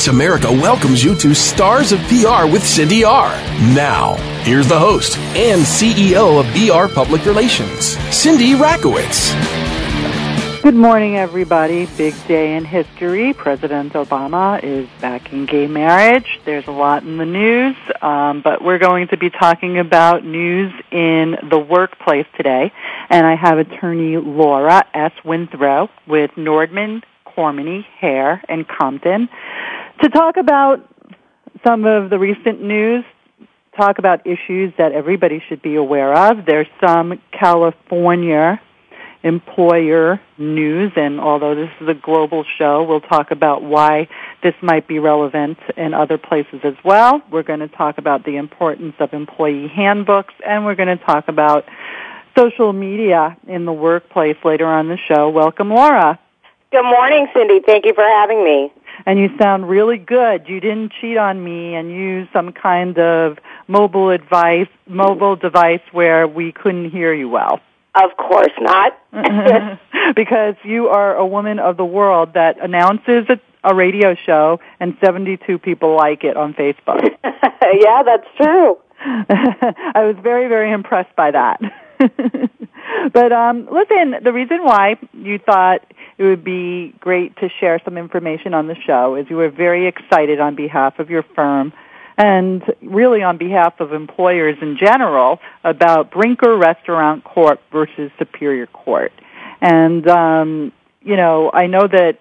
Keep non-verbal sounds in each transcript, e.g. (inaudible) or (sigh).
Voice America welcomes you to Stars of PR with Cindy R. Now, here's the host and CEO of BR Public Relations, Cindy Rakowitz. Good morning, everybody. Big day in history. President Obama is backing gay marriage. There's a lot in the news, um, but we're going to be talking about news in the workplace today. And I have attorney Laura S. Winthrow with Nordman, Cormany, Hair, and Compton to talk about some of the recent news, talk about issues that everybody should be aware of. There's some California employer news, and although this is a global show, we'll talk about why this might be relevant in other places as well. We're going to talk about the importance of employee handbooks, and we're going to talk about social media in the workplace later on the show. Welcome, Laura. Good morning, Cindy. Thank you for having me. And you sound really good. You didn't cheat on me and use some kind of mobile advice, mobile device where we couldn't hear you well. Of course not. (laughs) (laughs) because you are a woman of the world that announces a, a radio show and 72 people like it on Facebook. (laughs) yeah, that's true. I was very, very impressed by that. but um, listen, the reason why you thought it would be great to share some information on the show as you were very excited on behalf of your firm and really on behalf of employers in general about Brinker Restaurant Corp versus Superior Court. And, um, you know, I know that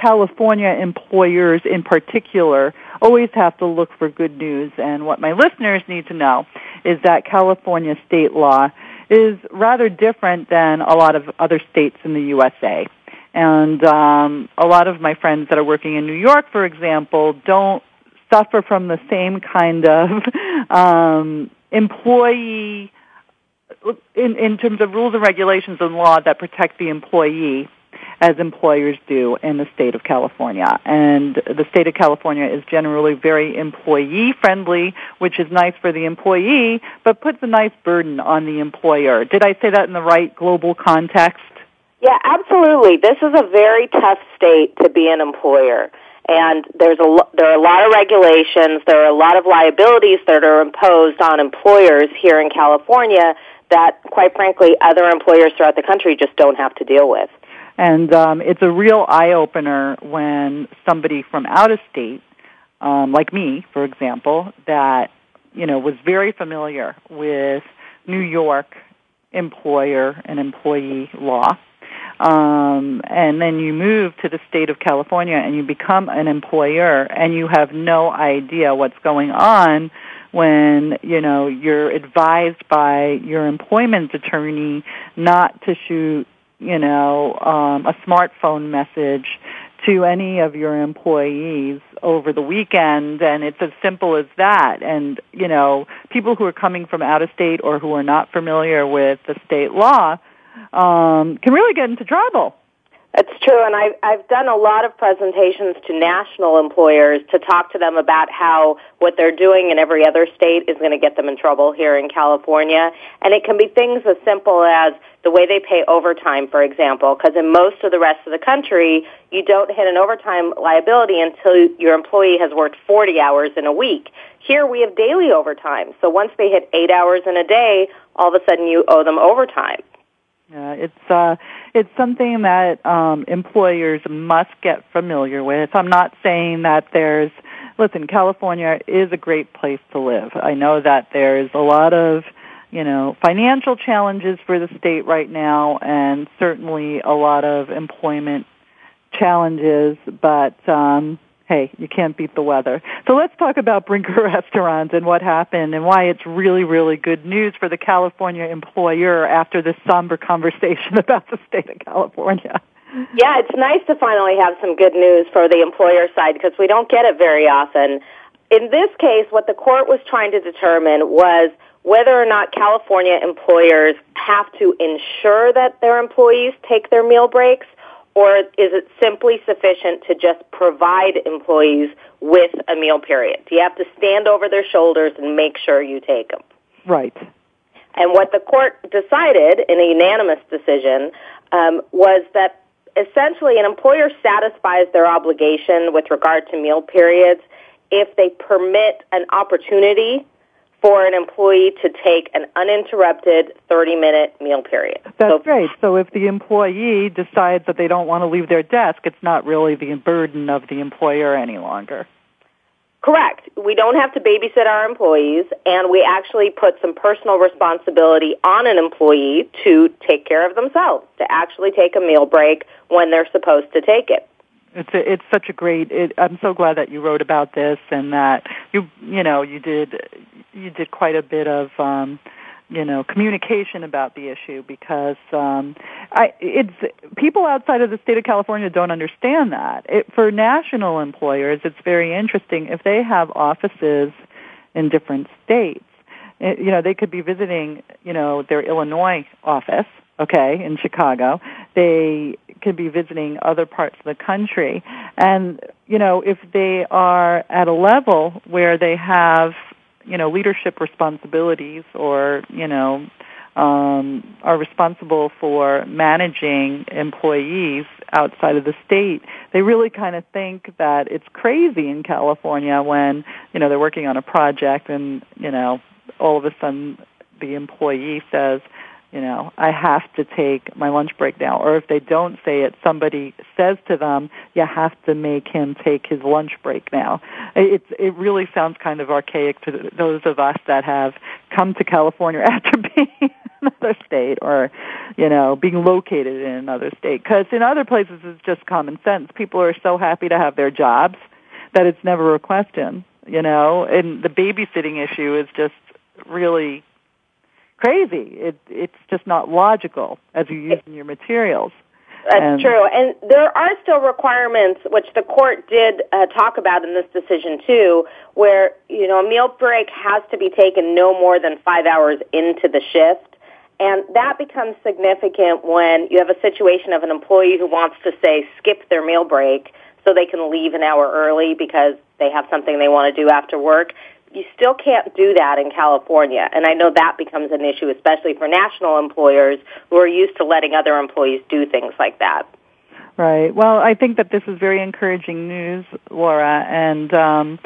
California employers in particular always have to look for good news and what my listeners need to know is that California state law is rather different than a lot of other states in the USA. And um, a lot of my friends that are working in New York, for example, don't suffer from the same kind of (laughs) um, employee in, in terms of rules and regulations and law that protect the employee as employers do in the state of California. And the state of California is generally very employee friendly, which is nice for the employee, but puts a nice burden on the employer. Did I say that in the right global context? Yeah, absolutely. This is a very tough state to be an employer and there's a there are a lot of regulations, there are a lot of liabilities that are imposed on employers here in California that, quite frankly, other employers throughout the country just don't have to deal with. And um, it's a real eye opener when somebody from out of state, um, like me, for example, that you know was very familiar with New York employer and employee law um, and then you move to the state of California and you become an employer and you have no idea what's going on when you know you're advised by your employment attorney not to shoot you know um, a smartphone message to any of your employees over the weekend. And it's as simple as that. And you know people who are coming from out of state or who are not familiar with the state law um, can really get into trouble. That's true, and I've, I've done a lot of presentations to national employers to talk to them about how what they're doing in every other state is going to get them in trouble here in California. And it can be things as simple as the way they pay overtime, for example, because in most of the rest of the country, you don't hit an overtime liability until your employee has worked 40 hours in a week. Here we have daily overtime, so once they hit eight hours in a day, all of a sudden you owe them overtime. Yeah, it's uh, it's something that um, employers must get familiar with. I'm not saying that there's. Listen, California is a great place to live. I know that there's a lot of, you know, financial challenges for the state right now, and certainly a lot of employment challenges. But um, hey, you can't beat the weather. So let's talk about Brinker (laughs) Restaurants and what happened and why it's really, really good news for the California employer after this somber conversation (laughs) about the state of California. Yeah, it's nice to finally have some good news for the employer side because we don't get it very often. In this case, what the court was trying to determine was whether or not California employers have to ensure that their employees take their meal breaks or is it simply sufficient to just provide employees with a meal period? Do you have to stand over their shoulders and make sure you take them? Right. And what the court decided in a unanimous decision um, was that essentially an employer satisfies their obligation with regard to meal periods if they permit an opportunity for an employee to take an uninterrupted 30 minute meal period. That's so, great. So if the employee decides that they don't want to leave their desk, it's not really the burden of the employer any longer. Correct. We don't have to babysit our employees, and we actually put some personal responsibility on an employee to take care of themselves, to actually take a meal break when they're supposed to take it. It's a, it's such a great. It, I'm so glad that you wrote about this and that you you know you did you did quite a bit of um, you know communication about the issue because um, I it's people outside of the state of California don't understand that. It, for national employers, it's very interesting if they have offices in different states. It, you know, they could be visiting you know their Illinois office okay, in Chicago. They could be visiting other parts of the country. And, you know, if they are at a level where they have, you know, leadership responsibilities or, you know, um, are responsible for managing employees outside of the state, they really kind of think that it's crazy in California when, you know, they're working on a project and, you know, all of a sudden the employee says, you know, I have to take my lunch break now. Or if they don't say it, somebody says to them, you have to make him take his lunch break now. It, it really sounds kind of archaic to those of us that have come to California (laughs) after being in another state or, you know, being located in another state. Because in other places it's just common sense. People are so happy to have their jobs that it's never a question, you know, and the babysitting issue is just really crazy. It, it's just not logical as you use in your materials. That's and, true. And there are still requirements, which the court did uh, talk about in this decision too, where, you know, a meal break has to be taken no more than five hours into the shift. And that becomes significant when you have a situation of an employee who wants to, say, skip their meal break so they can leave an hour early because they have something they want to do after work you still can't do that in California. And I know that becomes an issue, especially for national employers who are used to letting other employees do things like that. Right. Well, I think that this is very encouraging news, Laura, and um,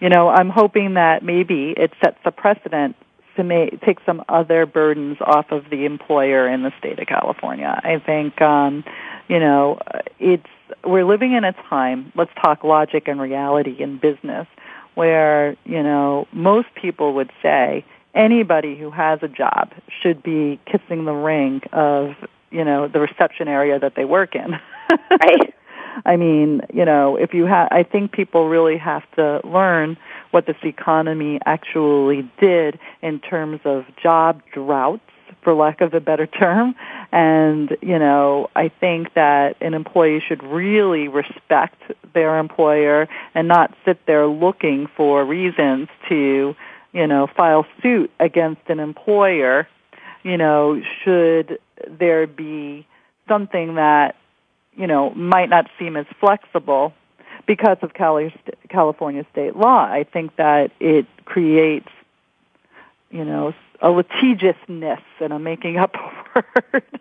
you know, I'm hoping that maybe it sets a precedent to make, take some other burdens off of the employer in the state of California. I think, um, you know, it's we're living in a time. Let's talk logic and reality in business where, you know, most people would say anybody who has a job should be kissing the ring of, you know, the reception area that they work in. (laughs) right. I mean, you know, if you have, I think people really have to learn what this economy actually did in terms of job droughts for lack of a better term. And, you know, I think that an employee should really respect their employer and not sit there looking for reasons to, you know, file suit against an employer. You know, should there be something that, you know, might not seem as flexible because of California state law. I think that it creates, you know, a litigiousness, and I'm making up (laughs) a word.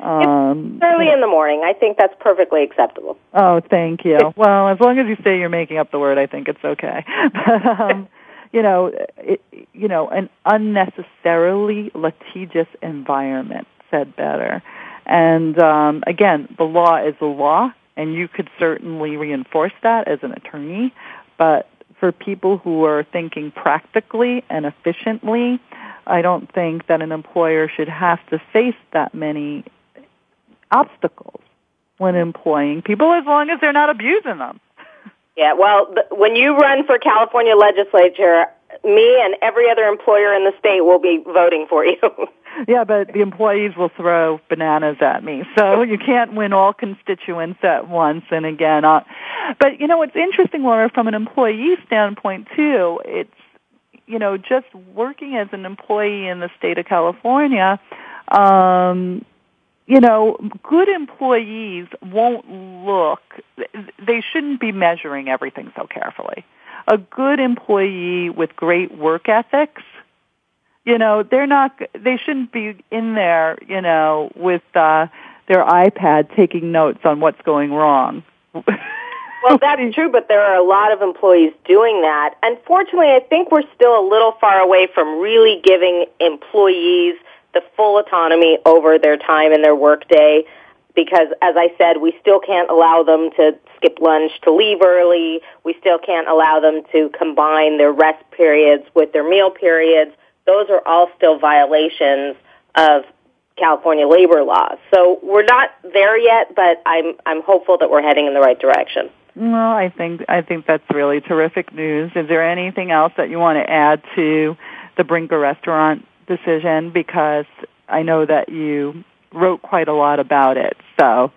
Um, early in the morning. I think that's perfectly acceptable. Oh, thank you. well, as long as you say you're making up the word, I think it's okay. (laughs) But, um, (laughs) you know, it, you know, an unnecessarily litigious environment said better. And um, again, the law is the law, and you could certainly reinforce that as an attorney. But for people who are thinking practically and efficiently, I don't think that an employer should have to face that many obstacles when employing people as long as they're not abusing them. Yeah, well, when you run for California legislature, me and every other employer in the state will be voting for you. (laughs) yeah, but the employees will throw bananas at me. So you can't win all constituents at once. And again, uh, but you know, it's interesting, Laura, from an employee standpoint too. It's, you know, just working as an employee in the state of California, um, you know, good employees won't look, they shouldn't be measuring everything so carefully. A good employee with great work ethics, you know, they're not, they shouldn't be in there, you know, with, uh, their iPad taking notes on what's going wrong. (laughs) well, that's true, but there are a lot of employees doing that. Unfortunately, I think we're still a little far away from really giving employees the full autonomy over their time and their workday because as I said, we still can't allow them to skip lunch to leave early. We still can't allow them to combine their rest periods with their meal periods. Those are all still violations of California labor laws. So we're not there yet, but I'm I'm hopeful that we're heading in the right direction. Well, I think I think that's really terrific news. Is there anything else that you want to add to the Brinker restaurant decision? Because I know that you wrote quite a lot about it. So.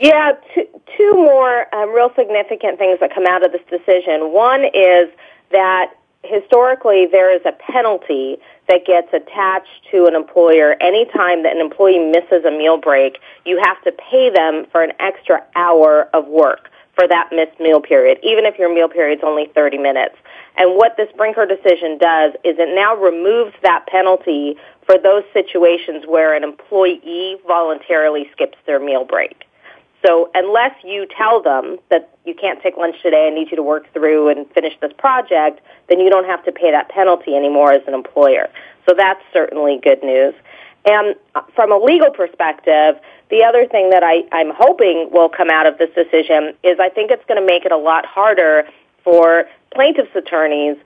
Yeah, two, two more um, real significant things that come out of this decision. One is that historically there is a penalty that gets attached to an employer anytime that an employee misses a meal break. You have to pay them for an extra hour of work for that missed meal period, even if your meal period is only 30 minutes. And what this Brinker decision does is it now removes that penalty for those situations where an employee voluntarily skips their meal break. So unless you tell them that you can't take lunch today, I need you to work through and finish this project, then you don't have to pay that penalty anymore as an employer. So that's certainly good news. And from a legal perspective, the other thing that I, I'm hoping will come out of this decision is I think it's going to make it a lot harder for plaintiffs' attorneys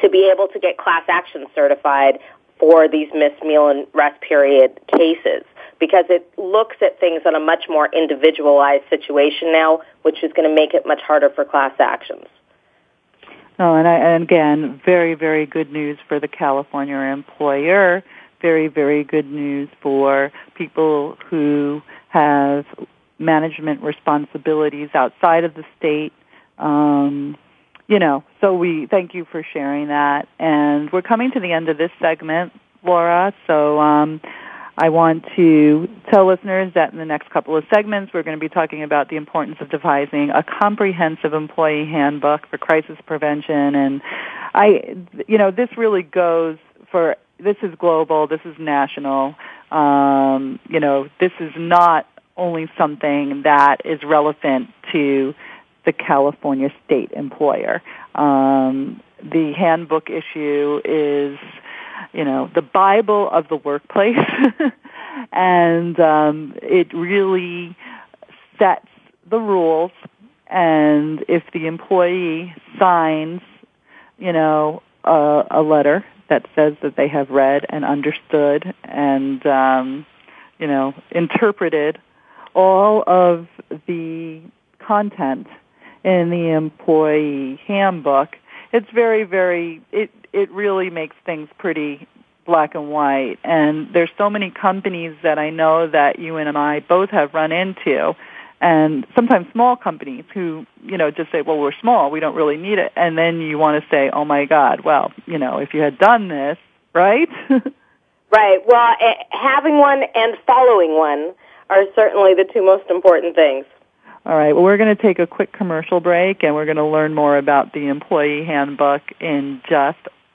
to be able to get class action certified for these missed meal and rest period cases because it looks at things on a much more individualized situation now, which is going to make it much harder for class actions. Oh, and, I, and again, very, very good news for the California employer. Very, very good news for people who have management responsibilities outside of the state. Um, you know, so we thank you for sharing that. And we're coming to the end of this segment, Laura. So um, I want to tell listeners that in the next couple of segments, we're going to be talking about the importance of devising a comprehensive employee handbook for crisis prevention. And I, you know, this really goes for, this is global, this is national. Um, you know, this is not only something that is relevant to the California state employer. Um, the handbook issue is you know, the Bible of the workplace. (laughs) and um, it really sets the rules. And if the employee signs, you know, a, a letter that says that they have read and understood and, um, you know, interpreted all of the content in the employee handbook, it's very, very, it, it really makes things pretty black and white. And there's so many companies that I know that you and I both have run into and sometimes small companies who, you know, just say, well, we're small, we don't really need it. And then you want to say, oh my God, well, you know, if you had done this, right? (laughs) right. Well, eh, having one and following one are certainly the two most important things. All right. Well, we're going to take a quick commercial break and we're going to learn more about the employee handbook in just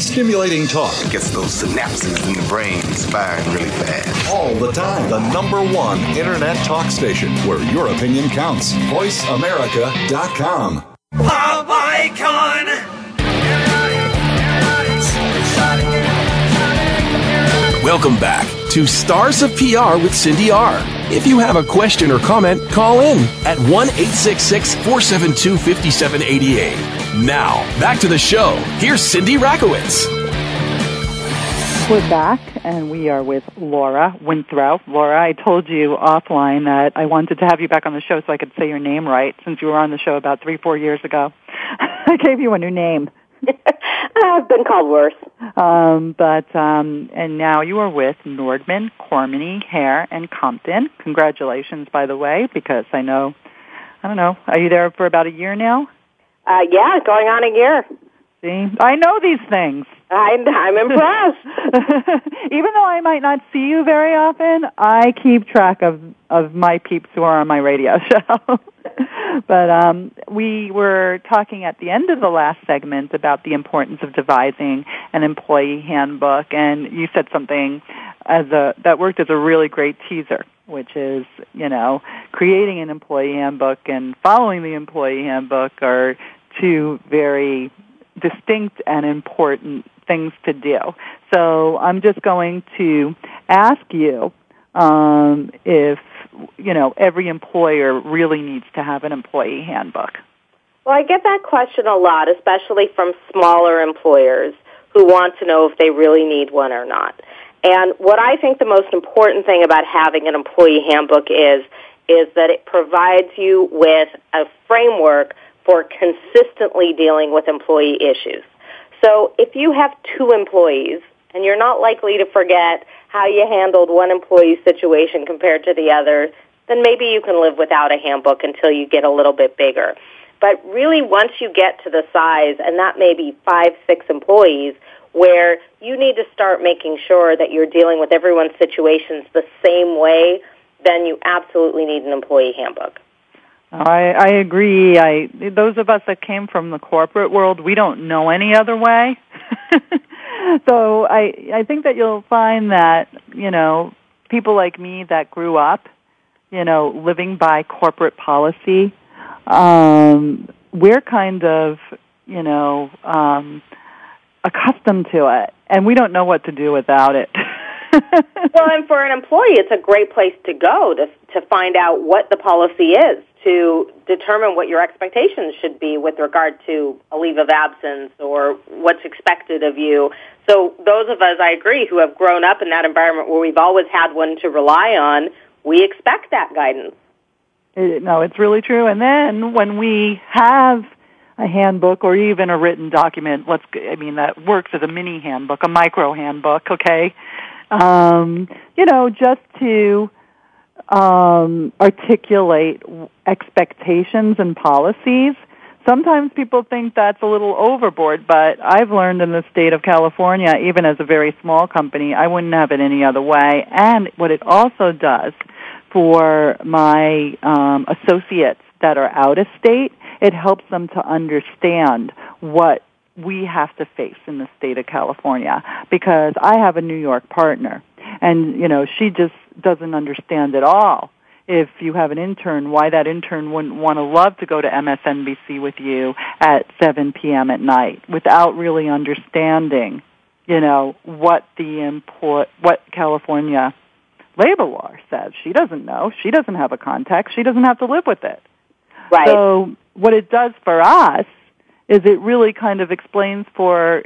stimulating talk. It gets those synapses in the brain firing really fast. All the time. The number one internet talk station where your opinion counts. VoiceAmerica.com. Pop icon! Welcome back to Stars of PR with Cindy R. If you have a question or comment, call in at 1 866 472 5788. Now, back to the show. Here's Cindy Rakowitz. We're back, and we are with Laura Winthrow. Laura, I told you offline that I wanted to have you back on the show so I could say your name right, since you were on the show about three, four years ago. (laughs) I gave you a new name. (laughs) I've been called worse. Um, but um, and now you are with Nordman, Cormany, Hair, and Compton. Congratulations, by the way, because I know, I don't know, are you there for about a year now? Uh, yeah, going on a year. See, I know these things. I'm, I'm impressed. (laughs) Even though I might not see you very often, I keep track of of my peeps who are on my radio (laughs) show. but um, we were talking at the end of the last segment about the importance of devising an employee handbook, and you said something as a that worked as a really great teaser, which is you know creating an employee handbook and following the employee handbook are two very distinct and important things to do. So I'm just going to ask you um, if you know every employer really needs to have an employee handbook. Well, I get that question a lot, especially from smaller employers who want to know if they really need one or not. And what I think the most important thing about having an employee handbook is is that it provides you with a framework for consistently dealing with employee issues. So if you have two employees and you're not likely to forget how you handled one employee's situation compared to the other, then maybe you can live without a handbook until you get a little bit bigger. But really, once you get to the size, and that may be five, six employees, where you need to start making sure that you're dealing with everyone's situations the same way, then you absolutely need an employee handbook. I, I agree. I those of us that came from the corporate world, we don't know any other way. (laughs) so I I think that you'll find that you know people like me that grew up, you know, living by corporate policy, um, we're kind of you know um, accustomed to it, and we don't know what to do without it. (laughs) well, and for an employee, it's a great place to go to to find out what the policy is, to determine what your expectations should be with regard to a leave of absence or what's expected of you. So, those of us, I agree, who have grown up in that environment where we've always had one to rely on, we expect that guidance. It, no, it's really true. And then when we have a handbook or even a written document, let's I mean that works as a mini handbook, a micro handbook, okay? um, you know, just to um, articulate expectations and policies. Sometimes people think that's a little overboard, but I've learned in the state of California, even as a very small company, I wouldn't have it any other way. And what it also does for my um, associates that are out of state, it helps them to understand what we have to face in the state of California because I have a New York partner and you know she just doesn't understand at all if you have an intern why that intern wouldn't want to love to go to MSNBC with you at 7 p.m. at night without really understanding you know what the import what California labor law says. She doesn't know. She doesn't have a context she doesn't have to live with it. Right. So what it does for us is it really kind of explains for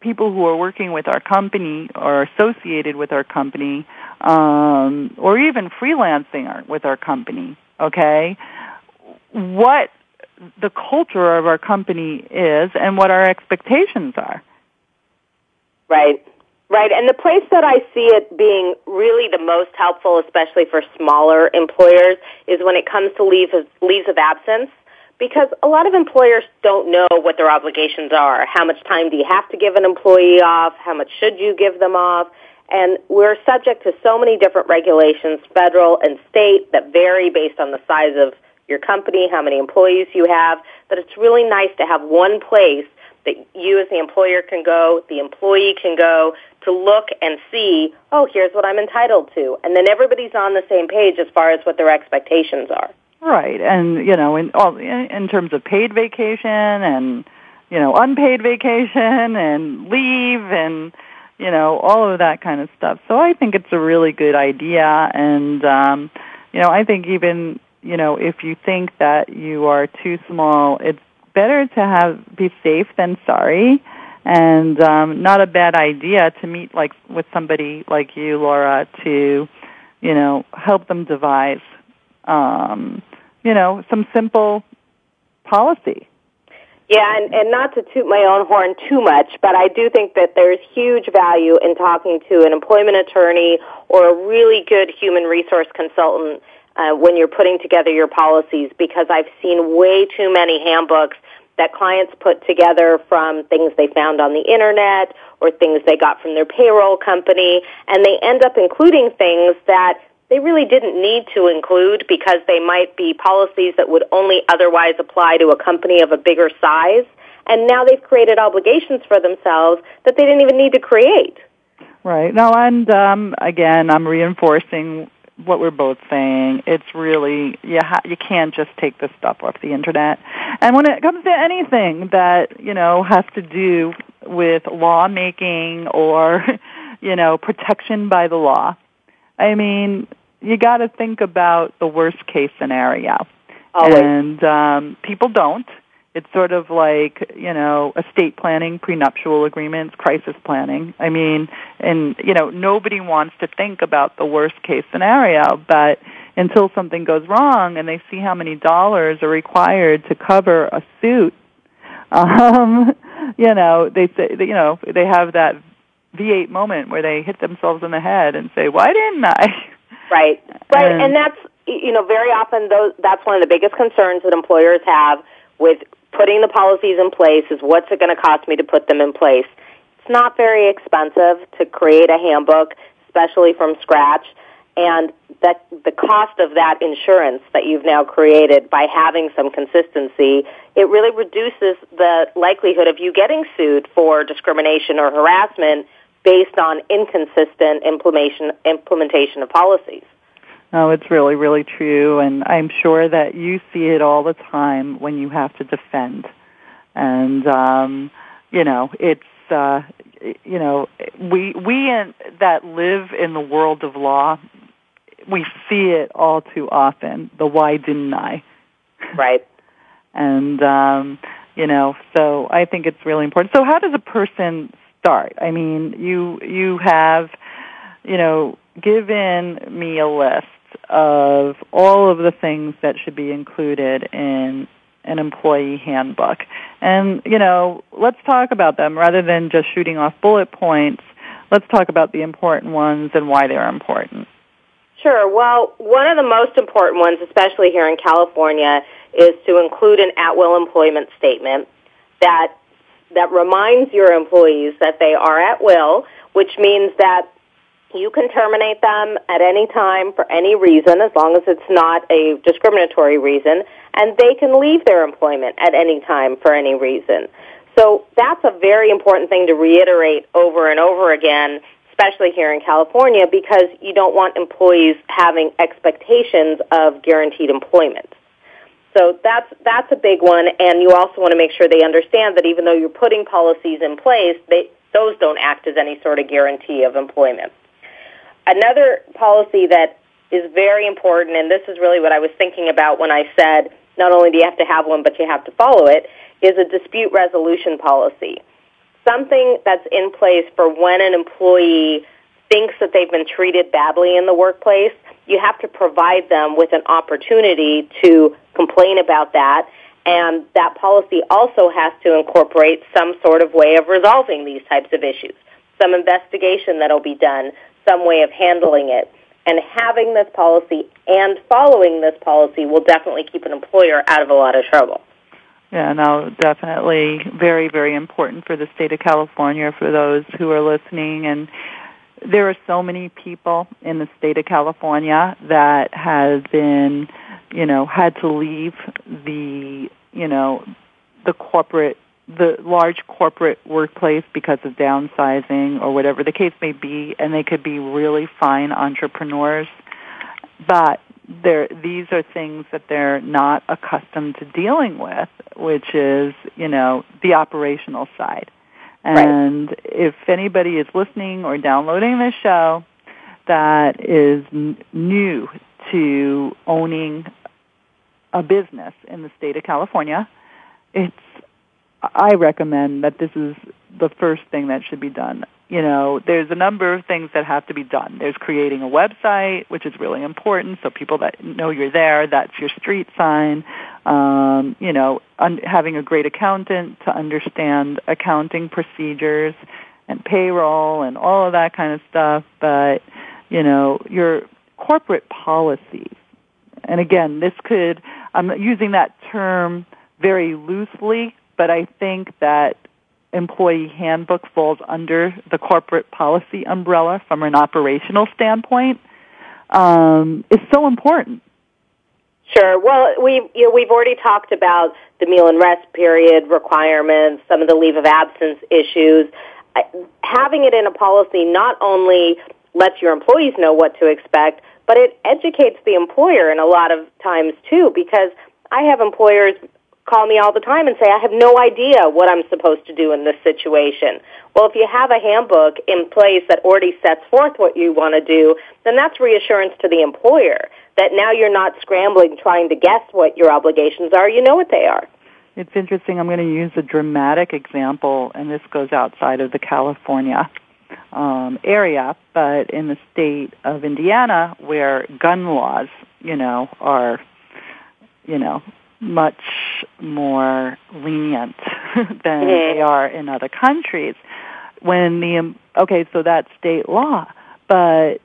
people who are working with our company or associated with our company um, or even freelancing with our company okay? What the culture of our company is and what our expectations are. Right. Right. And the place that i see it being really the most helpful especially for smaller employers is when it comes to leaves of, leaves of absence because a lot of employers don't know what their obligations are. How much time do you have to give an employee off? How much should you give them off? And we're subject to so many different regulations, federal and state, that vary based on the size of your company, how many employees you have, that it's really nice to have one place that you as the employer can go, the employee can go to look and see, oh, here's what I'm entitled to. And then everybody's on the same page as far as what their expectations are. Right. And, you know, in all in terms of paid vacation and, you know, unpaid vacation (laughs) and leave and you know, all of that kind of stuff. So I think it's a really good idea and um you know, I think even, you know, if you think that you are too small, it's better to have be safe than sorry and um not a bad idea to meet like with somebody like you Laura to you know help them devise um you know some simple policy. Yeah, and, and not to toot my own horn too much, but I do think that there's huge value in talking to an employment attorney or a really good human resource consultant uh, when you're putting together your policies because I've seen way too many handbooks that clients put together from things they found on the internet or things they got from their payroll company, and they end up including things that they really didn't need to include because they might be policies that would only otherwise apply to a company of a bigger size. And now they've created obligations for themselves that they didn't even need to create. Right. No, and um, again, I'm reinforcing what we're both saying. It's really you ha- you can't just take this stuff off the internet. And when it comes to anything that you know has to do with lawmaking or (laughs) you know protection by the law, I mean you got to think about the worst case scenario. Always. And um, people don't. It's sort of like, you know, estate planning, prenuptial agreements, crisis planning. I mean, and, you know, nobody wants to think about the worst case scenario, but until something goes wrong and they see how many dollars are required to cover a suit, (laughs) um, you know, they say, you know, they have that V8 moment where they hit themselves in the head and say, why didn't I? Right. Right. And, and that's, you know, very often those, that's one of the biggest concerns that employers have with putting the policies in place is what's it going to cost me to put them in place. It's not very expensive to create a handbook, especially from scratch. And that the cost of that insurance that you've now created by having some consistency, it really reduces the likelihood of you getting sued for discrimination or harassment based on inconsistent implementation implementation of policies. No, it's really, really true, and I'm sure that you see it all the time when you have to defend. And um, you know, it's uh, you know, we we in, that live in the world of law, we see it all too often. The why didn't I? Right. (laughs) and um, you know, so I think it's really important. So, how does a person start? I mean, you you have, you know, given me a list of all of the things that should be included in an employee handbook. And, you know, let's talk about them rather than just shooting off bullet points. Let's talk about the important ones and why they're important. Sure. Well, one of the most important ones, especially here in California, is to include an at-will employment statement that that reminds your employees that they are at will, which means that you can terminate them at any time for any reason as long as it's not a discriminatory reason, and they can leave their employment at any time for any reason. So that's a very important thing to reiterate over and over again, especially here in California, because you don't want employees having expectations of guaranteed employment. So that's that's a big one, and you also want to make sure they understand that even though you're putting policies in place, they, those don't act as any sort of guarantee of employment. Another policy that is very important, and this is really what I was thinking about when I said not only do you have to have one, but you have to follow it, is a dispute resolution policy. Something that's in place for when an employee thinks that they've been treated badly in the workplace, you have to provide them with an opportunity to complain about that. And that policy also has to incorporate some sort of way of resolving these types of issues. Some investigation that'll be done, some way of handling it. And having this policy and following this policy will definitely keep an employer out of a lot of trouble. Yeah, no, definitely very, very important for the state of California for those who are listening. And there are so many people in the state of California that have been, you know, had to leave the, you know, the corporate the large corporate workplace because of downsizing or whatever the case may be, and they could be really fine entrepreneurs. But they're, these are things that they're not accustomed to dealing with, which is, you know, the operational side. And right. if anybody is listening or downloading this show that is n- new to owning a business in the state of California, it's I recommend that this is the first thing that should be done. You know, there's a number of things that have to be done. There's creating a website, which is really important, so people that know you're there, that's your street sign. Um, you know, un- having a great accountant to understand accounting procedures and payroll and all of that kind of stuff. But, you know, your corporate policies. And again, this could, I'm using that term very loosely but I think that employee handbook falls under the corporate policy umbrella from an operational standpoint um, is so important. Sure. Well, we've you know, we've already talked about the meal and rest period requirements, some of the leave of absence issues. Having it in a policy not only lets your employees know what to expect, but it educates the employer in a lot of times too. Because I have employers call me all the time and say, I have no idea what I'm supposed to do in this situation. Well, if you have a handbook in place that already sets forth what you want to do, then that's reassurance to the employer that now you're not scrambling trying to guess what your obligations are. You know what they are. It's interesting. I'm going to use a dramatic example, and this goes outside of the California um, area, but in the state of Indiana, where gun laws, you know, are, you know, much more lenient (laughs) than they are in other countries. When the okay, so that's state law, but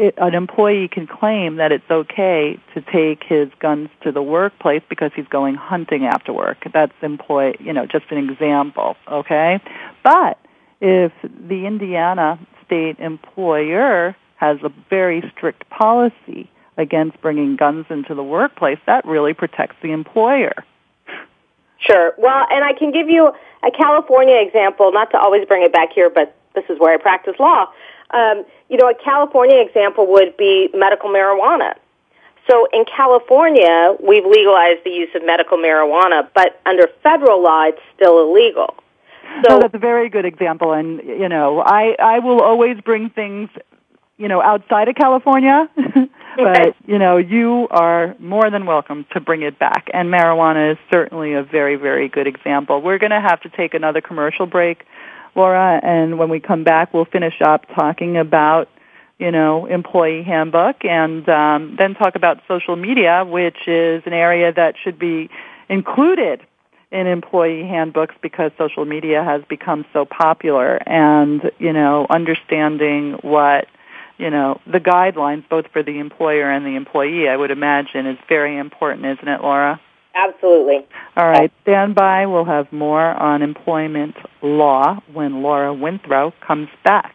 it, an employee can claim that it's okay to take his guns to the workplace because he's going hunting after work. That's employee, you know, just an example, okay? But if the Indiana state employer has a very strict policy against bringing guns into the workplace, that really protects the employer. Sure. Well, and I can give you a California example, not to always bring it back here, but this is where I practice law. Um, you know, a California example would be medical marijuana. So in California, we've legalized the use of medical marijuana, but under federal law, it's still illegal. So no, that's a very good example, and you know, I I will always bring things, you know, outside of California (laughs) but you know, you are more than welcome to bring it back. And marijuana is certainly a very, very good example. We're going to have to take another commercial break, Laura, and when we come back, we'll finish up talking about you know employee handbook and um, then talk about social media, which is an area that should be included in employee handbooks because social media has become so popular and you know understanding what you know, the guidelines both for the employer and the employee, I would imagine, is very important, isn't it, Laura? Absolutely. All right, stand by. We'll have more on employment law when Laura Winthrow comes back.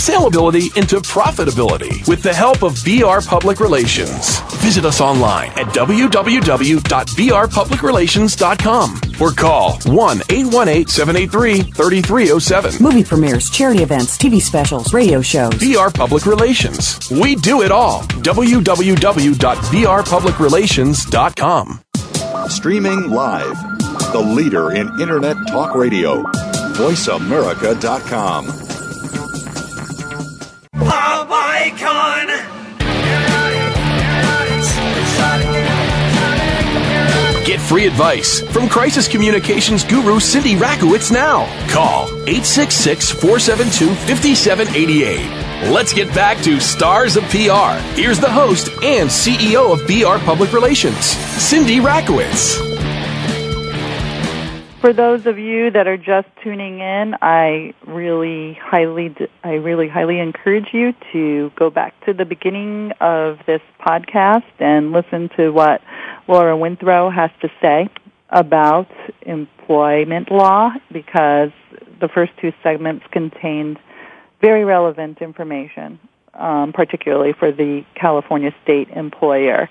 saleability into profitability with the help of BR Public Relations. Visit us online at www.brpublicrelations.com or call 1-818-783-3307. Movie premieres, charity events, TV specials, radio shows. BR Public Relations. We do it all. www.brpublicrelations.com. Streaming live. The leader in Internet talk radio. VoiceAmerica.com. Get free advice from crisis communications guru Cindy Rakowitz now. Call 866 472 5788. Let's get back to Stars of PR. Here's the host and CEO of BR Public Relations, Cindy Rakowitz. For those of you that are just tuning in, I really highly, I really highly encourage you to go back to the beginning of this podcast and listen to what Laura Winthrow has to say about employment law because the first two segments contained very relevant information, um, particularly for the California state employer.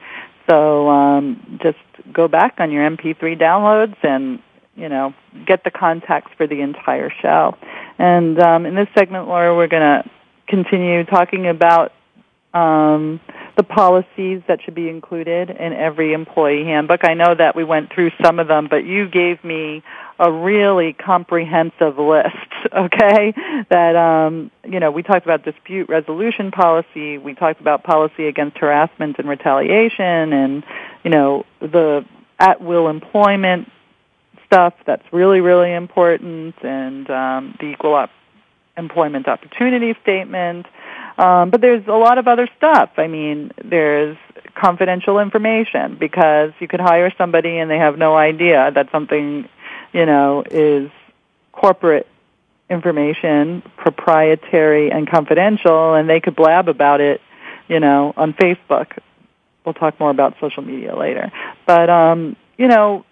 So um, just go back on your MP3 downloads and you know, get the context for the entire show. And um, in this segment, Laura, we're going to continue talking about um, the policies that should be included in every employee handbook. I know that we went through some of them, but you gave me a really comprehensive list, (laughs) okay? That, um, you know, we talked about dispute resolution policy, we talked about policy against harassment and retaliation, and, you know, the at will employment stuff that's really, really important, and um, the equal op- employment opportunity statement. Um, but there's a lot of other stuff. I mean, there's confidential information because you could hire somebody and they have no idea that something, you know, is corporate information, proprietary and confidential, and they could blab about it, you know, on Facebook. We'll talk more about social media later. But, um, you know,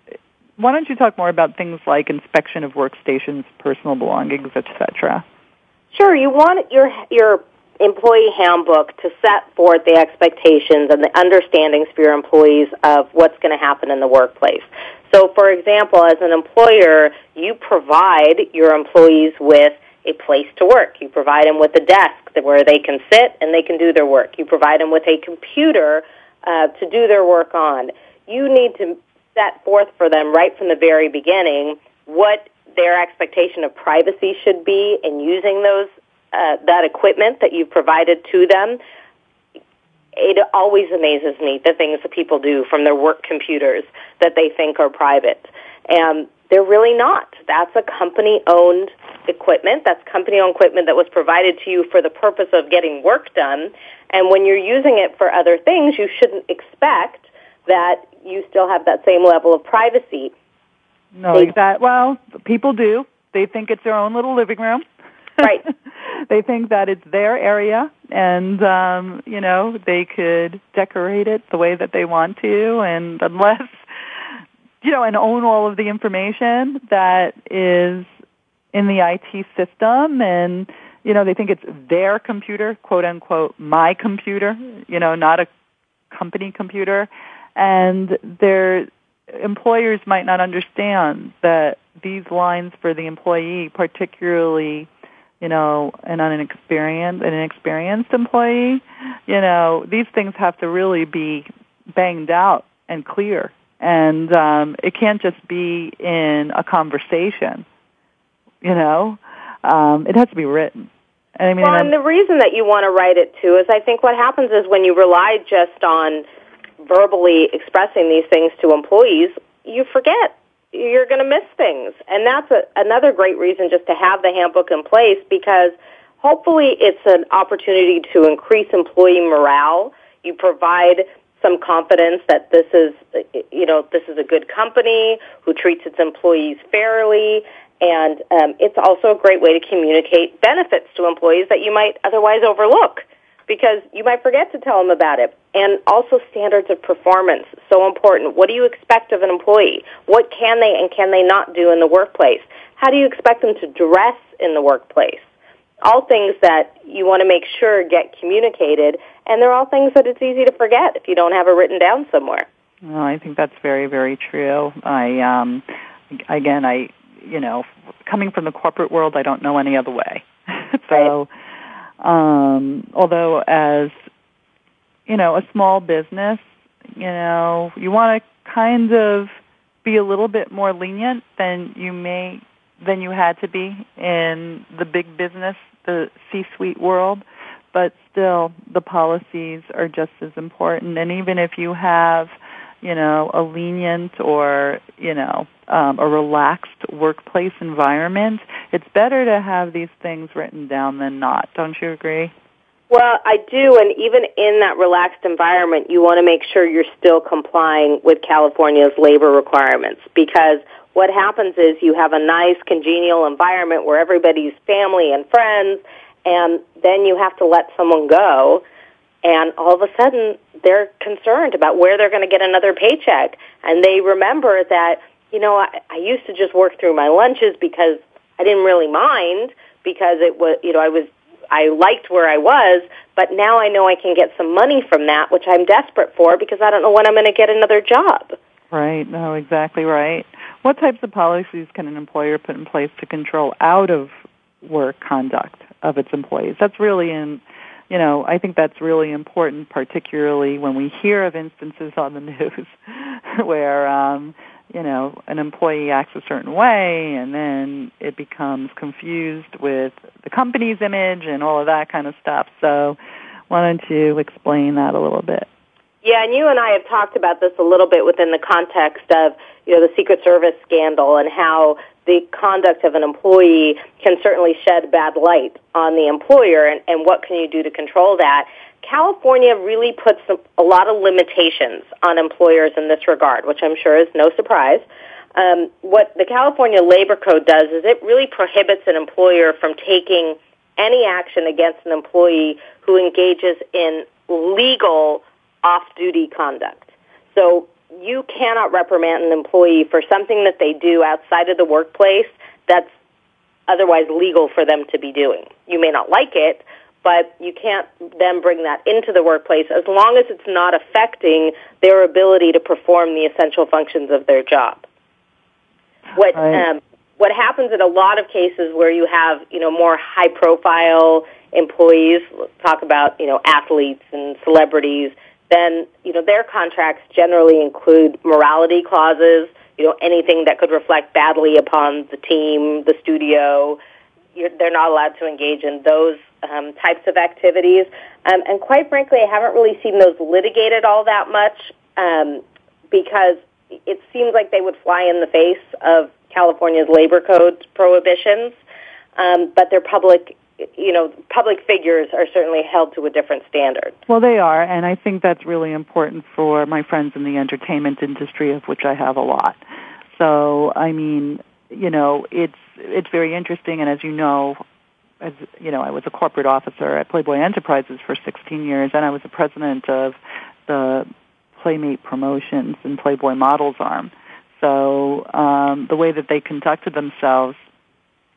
why don't you talk more about things like inspection of workstations, personal belongings, etc.? Sure. You want your your employee handbook to set forth the expectations and the understandings for your employees of what's going to happen in the workplace. So, for example, as an employer, you provide your employees with a place to work. You provide them with a desk where they can sit and they can do their work. You provide them with a computer uh, to do their work on. You need to set forth for them right from the very beginning what their expectation of privacy should be in using those uh, that equipment that you've provided to them. It always amazes me the things that people do from their work computers that they think are private, and they're really not. That's a company-owned equipment. That's company-owned equipment that was provided to you for the purpose of getting work done. And when you're using it for other things, you shouldn't expect that you still have that same level of privacy. No, that well, people do. They think it's their own little living room. Right. (laughs) they think that it's their area, and um, you know they could decorate it the way that they want to, and (laughs) unless you know, and own all of the information that is in the IT system, and you know they think it's their computer, quote unquote, my computer, you know, not a company computer. And their employers might not understand that these lines for the employee, particularly, you know, an inexperienced, an inexperienced employee, you know, these things have to really be banged out and clear. And um, it can't just be in a conversation, you know. Um, it has to be written. And I mean, well, and the reason that you want to write it too is I think what happens is when you rely just on verbally expressing these things to employees, you forget. You're going to miss things. And that's a, another great reason just to have the handbook in place because hopefully it's an opportunity to increase employee morale. You provide some confidence that this is, you know, this is a good company who treats its employees fairly. And um, it's also a great way to communicate benefits to employees that you might otherwise overlook because you might forget to tell them about it. And also standards of performance, so important. What do you expect of an employee? What can they and can they not do in the workplace? How do you expect them to dress in the workplace? All things that you want to make sure get communicated, and they're all things that it's easy to forget if you don't have it written down somewhere. Well, I think that's very, very true. I, um, again, I, you know, coming from the corporate world, I don't know any other way. (laughs) so, right um, although as, you know, a small business, you know, you want to kind of be a little bit more lenient than you may, than you had to be in the big business, the C-suite world. But still, the policies are just as important. And even if you have, you know, a lenient or, you know, um, a relaxed workplace environment, it's better to have these things written down than not. Don't you agree? Well, I do, and even in that relaxed environment, you want to make sure you're still complying with California's labor requirements because what happens is you have a nice congenial environment where everybody's family and friends, and then you have to let someone go, and all of a sudden they're concerned about where they're going to get another paycheck, and they remember that you know I, I used to just work through my lunches because I didn't really mind because it was you know I was I liked where I was, but now I know I can get some money from that, which I'm desperate for because I don't know when I'm going to get another job. Right. No, exactly right. What types of policies can an employer put in place to control out of work conduct of its employees? That's really in you know, I think that's really important, particularly when we hear of instances on the (laughs) news where um, you know, an employee acts a certain way and then it becomes confused with the company's image and all of that kind of stuff. So why don't you explain that a little bit? Yeah, and you and I have talked about this a little bit within the context of, you know, the Secret Service scandal and how the conduct of an employee can certainly shed bad light on the employer and, and what can you do to control that. California really puts a lot of limitations on employers in this regard, which I'm sure is no surprise. Um, what the California Labor Code does is it really prohibits an employer from taking any action against an employee who engages in legal off-duty conduct. So you cannot reprimand an employee for something that they do outside of the workplace that's otherwise legal for them to be doing. You may not like it, but you can't then bring that into the workplace as long as it's not affecting their ability to perform the essential functions of their job. What right. um, what happens in a lot of cases where you have you know more high profile employees, talk about you know athletes and celebrities, then you know their contracts generally include morality clauses. You know anything that could reflect badly upon the team, the studio. You're, they're not allowed to engage in those um, types of activities. Um, and quite frankly, I haven't really seen those litigated all that much um, because it seems like they would fly in the face of California's labor code prohibitions. Um, but they're public, you know, public figures are certainly held to a different standard. Well, they are, and I think that's really important for my friends in the entertainment industry, of which I have a lot. So, I mean, you know, it's it's very interesting, and as you know, as you know, I was a corporate officer at Playboy Enterprises for 16 years, and I was the president of the Playmate Promotions and Playboy Models arm. So um, the way that they conducted themselves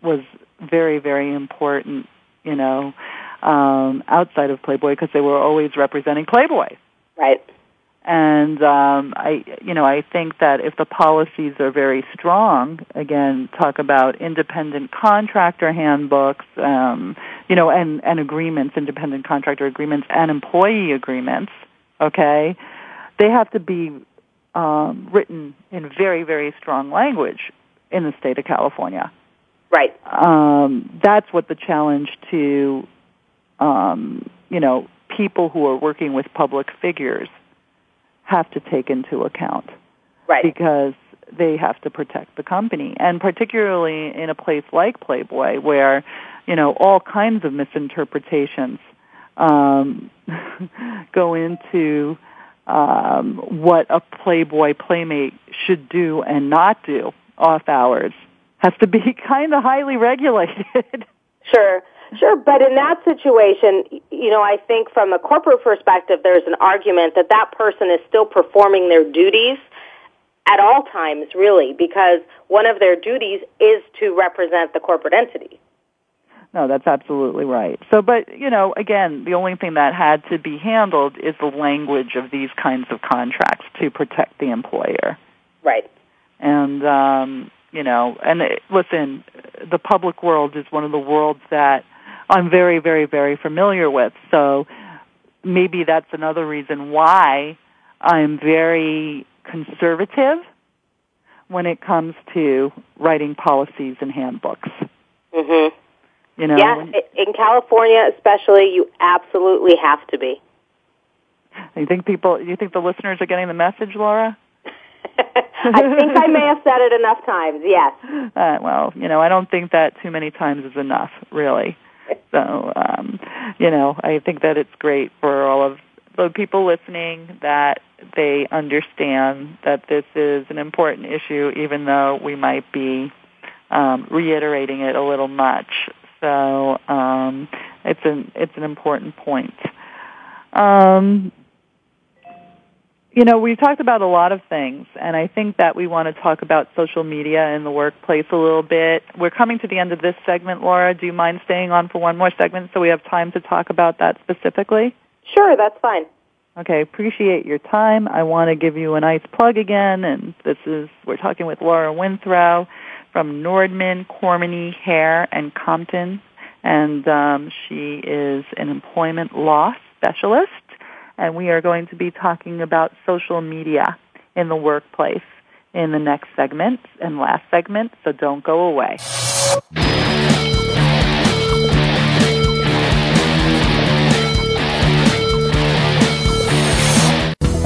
was very, very important. You know, um, outside of Playboy because they were always representing Playboy. Right. And um, I, you know, I think that if the policies are very strong, again, talk about independent contractor handbooks, um, you know, and and agreements, independent contractor agreements, and employee agreements. Okay, they have to be um, written in very very strong language in the state of California. Right. Um, that's what the challenge to, um, you know, people who are working with public figures have to take into account. Right. Because they have to protect the company. And particularly in a place like Playboy where, you know, all kinds of misinterpretations um, (laughs) go into um, what a Playboy playmate should do and not do off hours has to be (laughs) kind of highly regulated. (laughs) Sure. Sure, but in that situation, you know, I think from a corporate perspective, there's an argument that that person is still performing their duties at all times, really, because one of their duties is to represent the corporate entity. No, that's absolutely right. So, but, you know, again, the only thing that had to be handled is the language of these kinds of contracts to protect the employer. Right. And, um, you know, and it, listen, the public world is one of the worlds that I'm very, very, very familiar with. So maybe that's another reason why I'm very conservative when it comes to writing policies and handbooks. Mhm. You know, yeah, in California especially, you absolutely have to be. You think people? You think the listeners are getting the message, Laura? (laughs) I think I may have said it enough times. Yes. (laughs) Uh, well, you know, I don't think that too many times is enough, really. (laughs) So, um, you know, I think that it's great for all of the people listening that they understand that this is an important issue, even though we might be um, reiterating it a little much. So um, it's an it's an important point. Um, you know, we've talked about a lot of things, and I think that we want to talk about social media in the workplace a little bit. We're coming to the end of this segment, Laura. Do you mind staying on for one more segment so we have time to talk about that specifically? Sure, that's fine. Okay, appreciate your time. I want to give you a nice plug again, and this is, we're talking with Laura Winthrow from Nordman, Cormany, Hair, and Compton, and um, she is an employment law specialist, and we are going to be talking about social media in the workplace in the next segment and last segment, so don't go away.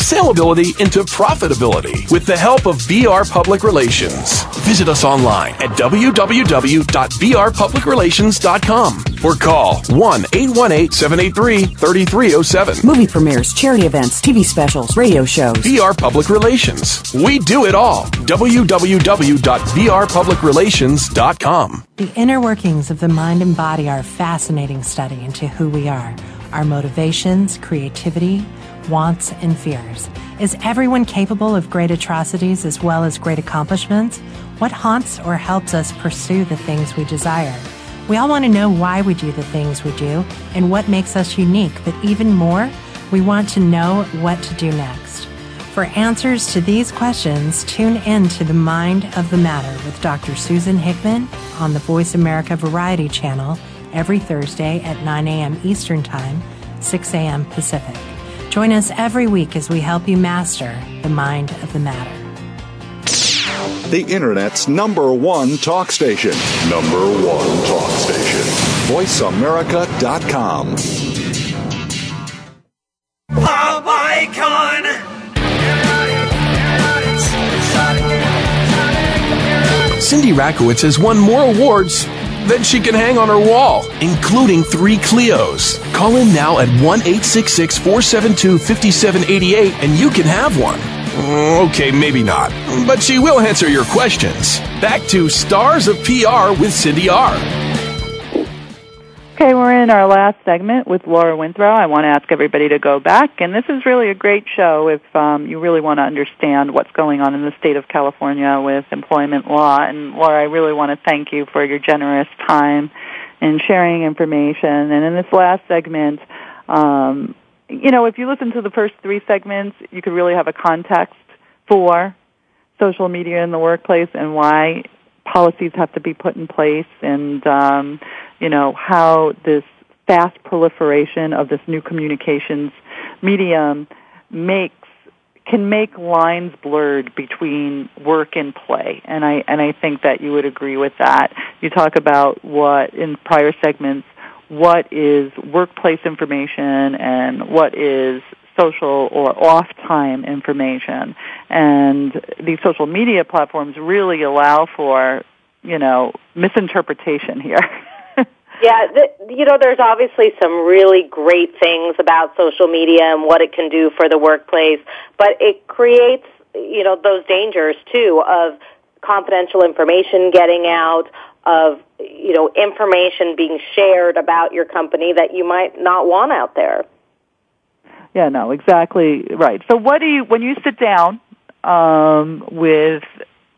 saleability into profitability with the help of BR Public Relations. Visit us online at www.brpublicrelations.com or call 1-818-783-3307. Movie premieres, charity events, TV specials, radio shows. BR Public Relations. We do it all. www.brpublicrelations.com. The inner workings of the mind and body are a fascinating study into who we are, our motivations, creativity, wants, and fears. Is everyone capable of great atrocities as well as great accomplishments? What haunts or helps us pursue the things we desire? We all want to know why we do the things we do and what makes us unique, but even more, we want to know what to do next. For answers to these questions, tune in to The Mind of the Matter with Dr. Susan Hickman on the Voice America Variety Channel every Thursday at 9 a.m. Eastern Time, 6 a.m. Pacific. Join us every week as we help you master the mind of the matter. The Internet's number one talk station. Number one talk station. VoiceAmerica.com. Pop icon! Cindy Rakowitz has won more awards than she can hang on her wall, including three Clios. Call in now at 1 866 472 5788 and you can have one. Mm, okay, maybe not, but she will answer your questions. Back to Stars of PR with Cindy R. Okay, we're in our last segment with Laura Winthrow. I want to ask everybody to go back, and this is really a great show if um, you really want to understand what's going on in the state of California with employment law. And Laura, I really want to thank you for your generous time in sharing information. And in this last segment, um, you know, if you listen to the first three segments, you could really have a context for social media in the workplace and why policies have to be put in place and um, you know how this fast proliferation of this new communications medium makes can make lines blurred between work and play and i and i think that you would agree with that you talk about what in prior segments what is workplace information and what is social or off time information. And these social media platforms really allow for, you know, misinterpretation here. (laughs) yeah, the, you know, there's obviously some really great things about social media and what it can do for the workplace, but it creates, you know, those dangers too of confidential information getting out, of, you know, information being shared about your company that you might not want out there. Yeah, no, exactly right. So what do you, when you sit down um, with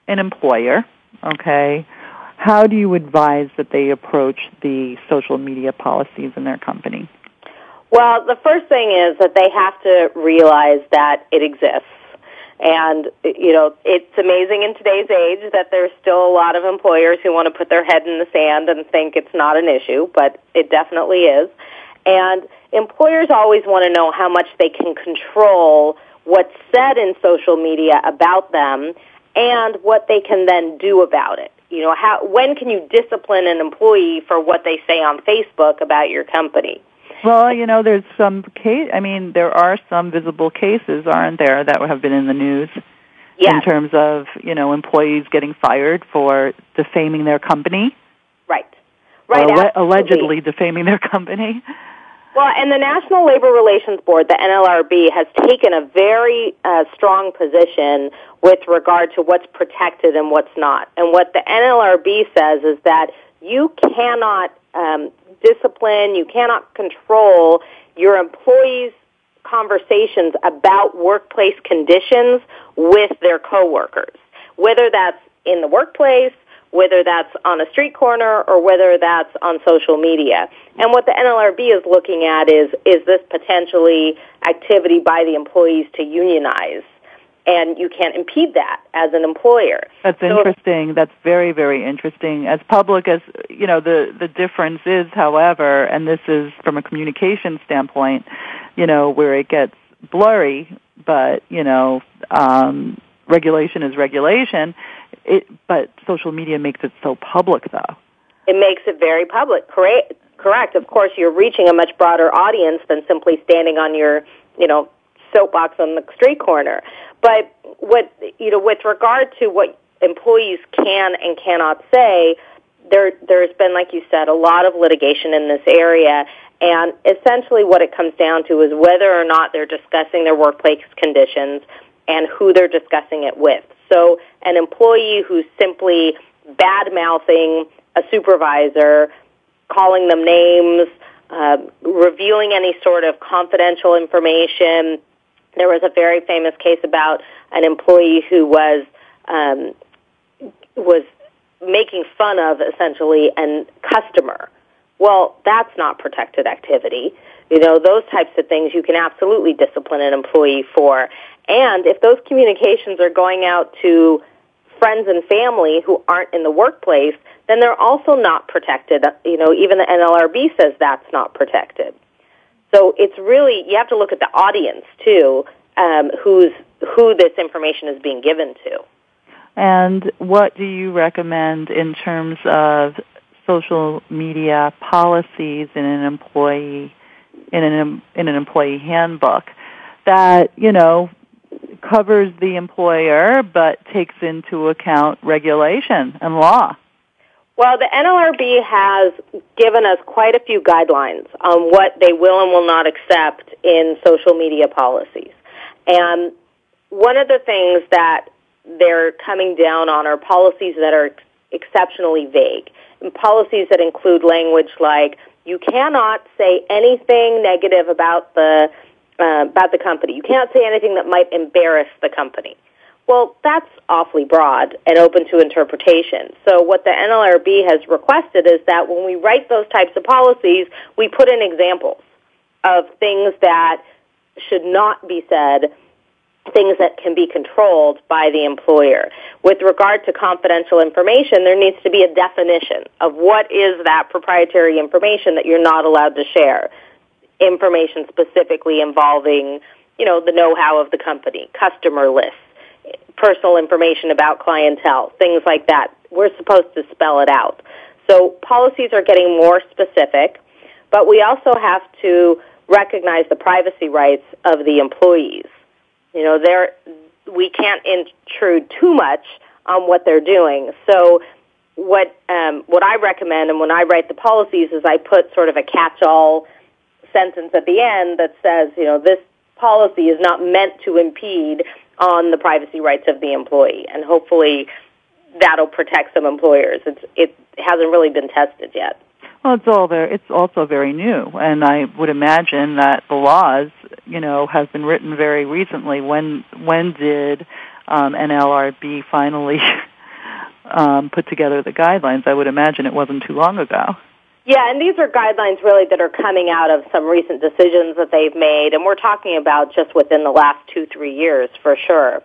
an employer, okay, how do you advise that they approach the social media policies in their company? Well, the first thing is that they have to realize that it exists. And, you know, it's amazing in today's age that there's still a lot of employers who want to put their head in the sand and think it's not an issue, but it definitely is. And employers always want to know how much they can control what's said in social media about them and what they can then do about it. You know, how, when can you discipline an employee for what they say on Facebook about your company? Well, you know, there's some case. I mean, there are some visible cases, aren't there, that have been in the news yes. in terms of you know employees getting fired for defaming their company. Right. Right. Or allegedly defaming their company. Well, and the National Labor Relations Board, the NLRB, has taken a very uh, strong position with regard to what's protected and what's not. And what the NLRB says is that you cannot um, discipline, you cannot control your employees' conversations about workplace conditions with their coworkers, whether that's in the workplace, whether that's on a street corner or whether that's on social media. And what the NLRB is looking at is is this potentially activity by the employees to unionize and you can't impede that as an employer. That's so interesting. That's very, very interesting. As public as you know, the the difference is, however, and this is from a communication standpoint, you know, where it gets blurry, but you know, um, regulation is regulation. It, but social media makes it so public, though. It makes it very public. Correct. Correct. Of course, you're reaching a much broader audience than simply standing on your, you know, soapbox on the street corner. But what you know, with regard to what employees can and cannot say, there there's been, like you said, a lot of litigation in this area. And essentially, what it comes down to is whether or not they're discussing their workplace conditions and who they're discussing it with. So, an employee who's simply bad mouthing a supervisor, calling them names, uh, revealing any sort of confidential information, there was a very famous case about an employee who was um, was making fun of essentially a customer. Well, that's not protected activity. You know, those types of things you can absolutely discipline an employee for. And if those communications are going out to friends and family who aren't in the workplace, then they're also not protected. You know, even the NLRB says that's not protected. So it's really you have to look at the audience too, um, who's who this information is being given to. And what do you recommend in terms of social media policies in an employee in an in an employee handbook that you know covers the employer but takes into account regulation and law? Well, the NLRB has given us quite a few guidelines on what they will and will not accept in social media policies. And one of the things that they're coming down on are policies that are exceptionally vague. And policies that include language like you cannot say anything negative about the uh, about the company. You can't say anything that might embarrass the company. Well, that's awfully broad and open to interpretation. So what the NLRB has requested is that when we write those types of policies, we put in examples of things that should not be said, things that can be controlled by the employer. With regard to confidential information, there needs to be a definition of what is that proprietary information that you're not allowed to share. Information specifically involving, you know, the know-how of the company, customer lists, personal information about clientele, things like that. We're supposed to spell it out. So policies are getting more specific, but we also have to recognize the privacy rights of the employees. You know, they're, we can't intrude too much on what they're doing. So what um, what I recommend and when I write the policies is I put sort of a catch-all sentence at the end that says, you know, this policy is not meant to impede on the privacy rights of the employee, and hopefully that'll protect some employers. It's, it hasn't really been tested yet. Well, it's all very, it's also very new, and I would imagine that the laws, you know, have been written very recently. When when did um, NLRB finally (laughs) um, put together the guidelines? I would imagine it wasn't too long ago. Yeah, and these are guidelines really that are coming out of some recent decisions that they've made, and we're talking about just within the last two, three years for sure.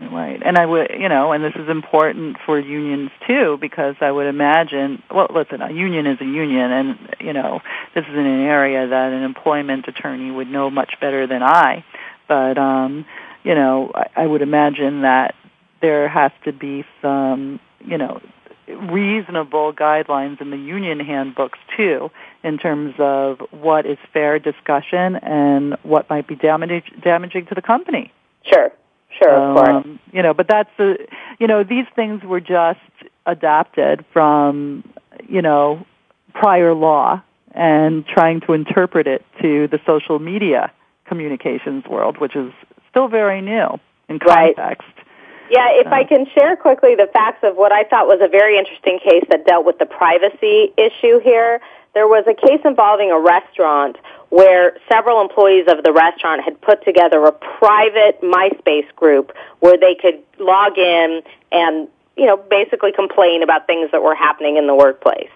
Right, and I would, you know, and this is important for unions too, because I would imagine, well, listen, a union is a union, and you know, this is in an area that an employment attorney would know much better than I. But, um, you know, I, I would imagine that there has to be some, you know, reasonable guidelines in the union handbooks too in terms of what is fair discussion and what might be damage, damaging to the company. Sure, sure, of course. Um, you know, but that's the, you know, these things were just adapted from, you know, prior law and trying to interpret it to the social media communications world, which is still very new in context. Right. Yeah, if I can share quickly the facts of what I thought was a very interesting case that dealt with the privacy issue here. There was a case involving a restaurant where several employees of the restaurant had put together a private MySpace group where they could log in and, you know, basically complain about things that were happening in the workplace.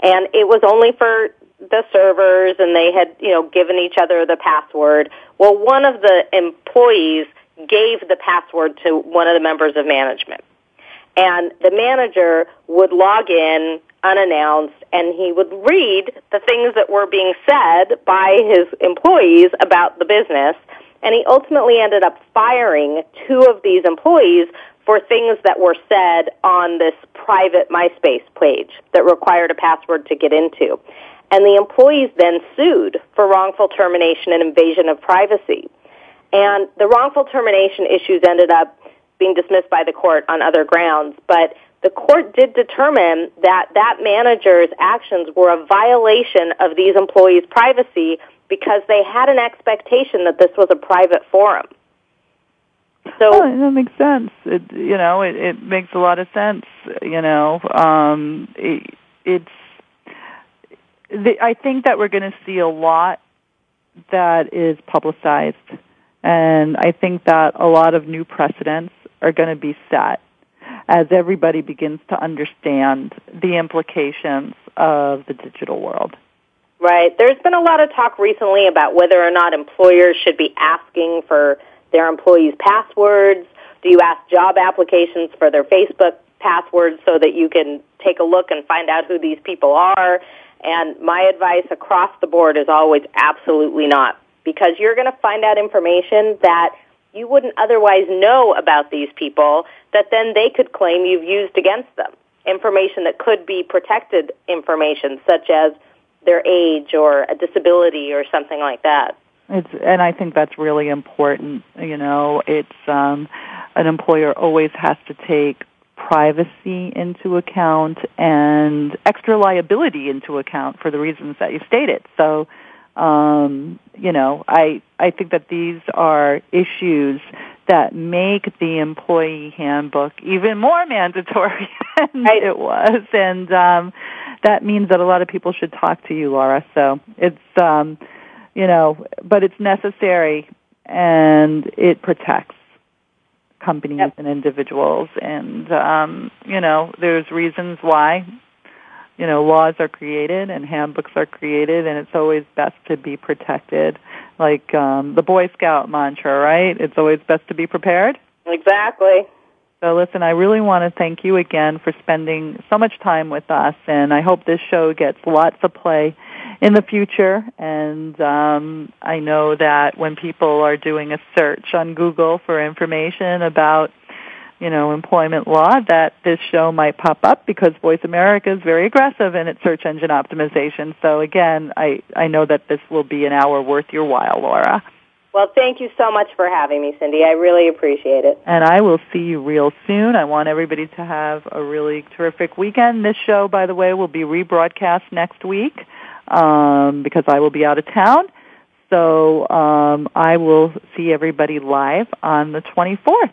And it was only for the servers and they had, you know, given each other the password. Well, one of the employees gave the password to one of the members of management. And the manager would log in unannounced and he would read the things that were being said by his employees about the business. And he ultimately ended up firing two of these employees for things that were said on this private MySpace page that required a password to get into. And the employees then sued for wrongful termination and invasion of privacy. And the wrongful termination issues ended up being dismissed by the court on other grounds, but the court did determine that that manager's actions were a violation of these employees' privacy because they had an expectation that this was a private forum. So well, that makes sense. It, you know, it, it makes a lot of sense. You know, um, it, it's. The, I think that we're going to see a lot that is publicized and I think that a lot of new precedents are going to be set as everybody begins to understand the implications of the digital world. Right. There's been a lot of talk recently about whether or not employers should be asking for their employees' passwords. Do you ask job applications for their Facebook passwords so that you can take a look and find out who these people are? And my advice across the board is always absolutely not because you're going to find out information that you wouldn't otherwise know about these people that then they could claim you've used against them. Information that could be protected information, such as their age or a disability or something like that. It's, and I think that's really important. You know, it's um, an employer always has to take privacy into account and extra liability into account for the reasons that you stated. So um, you know, I I think that these are issues that make the employee handbook even more mandatory (laughs) than right. it was, and um, that means that a lot of people should talk to you, Laura. So it's um, you know, but it's necessary and it protects companies yep. and individuals, and um, you know, there's reasons why you know, laws are created and handbooks are created and it's always best to be protected. Like um the Boy Scout mantra, right? It's always best to be prepared. Exactly. So listen, I really want to thank you again for spending so much time with us and I hope this show gets lots of play in the future and um I know that when people are doing a search on Google for information about you know, employment law that this show might pop up because Voice America is very aggressive in its search engine optimization. So again, I, I know that this will be an hour worth your while, Laura. Well, thank you so much for having me, Cindy. I really appreciate it. And I will see you real soon. I want everybody to have a really terrific weekend. This show, by the way, will be rebroadcast next week um, because I will be out of town. So um, I will see everybody live on the 24th.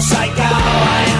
psycho.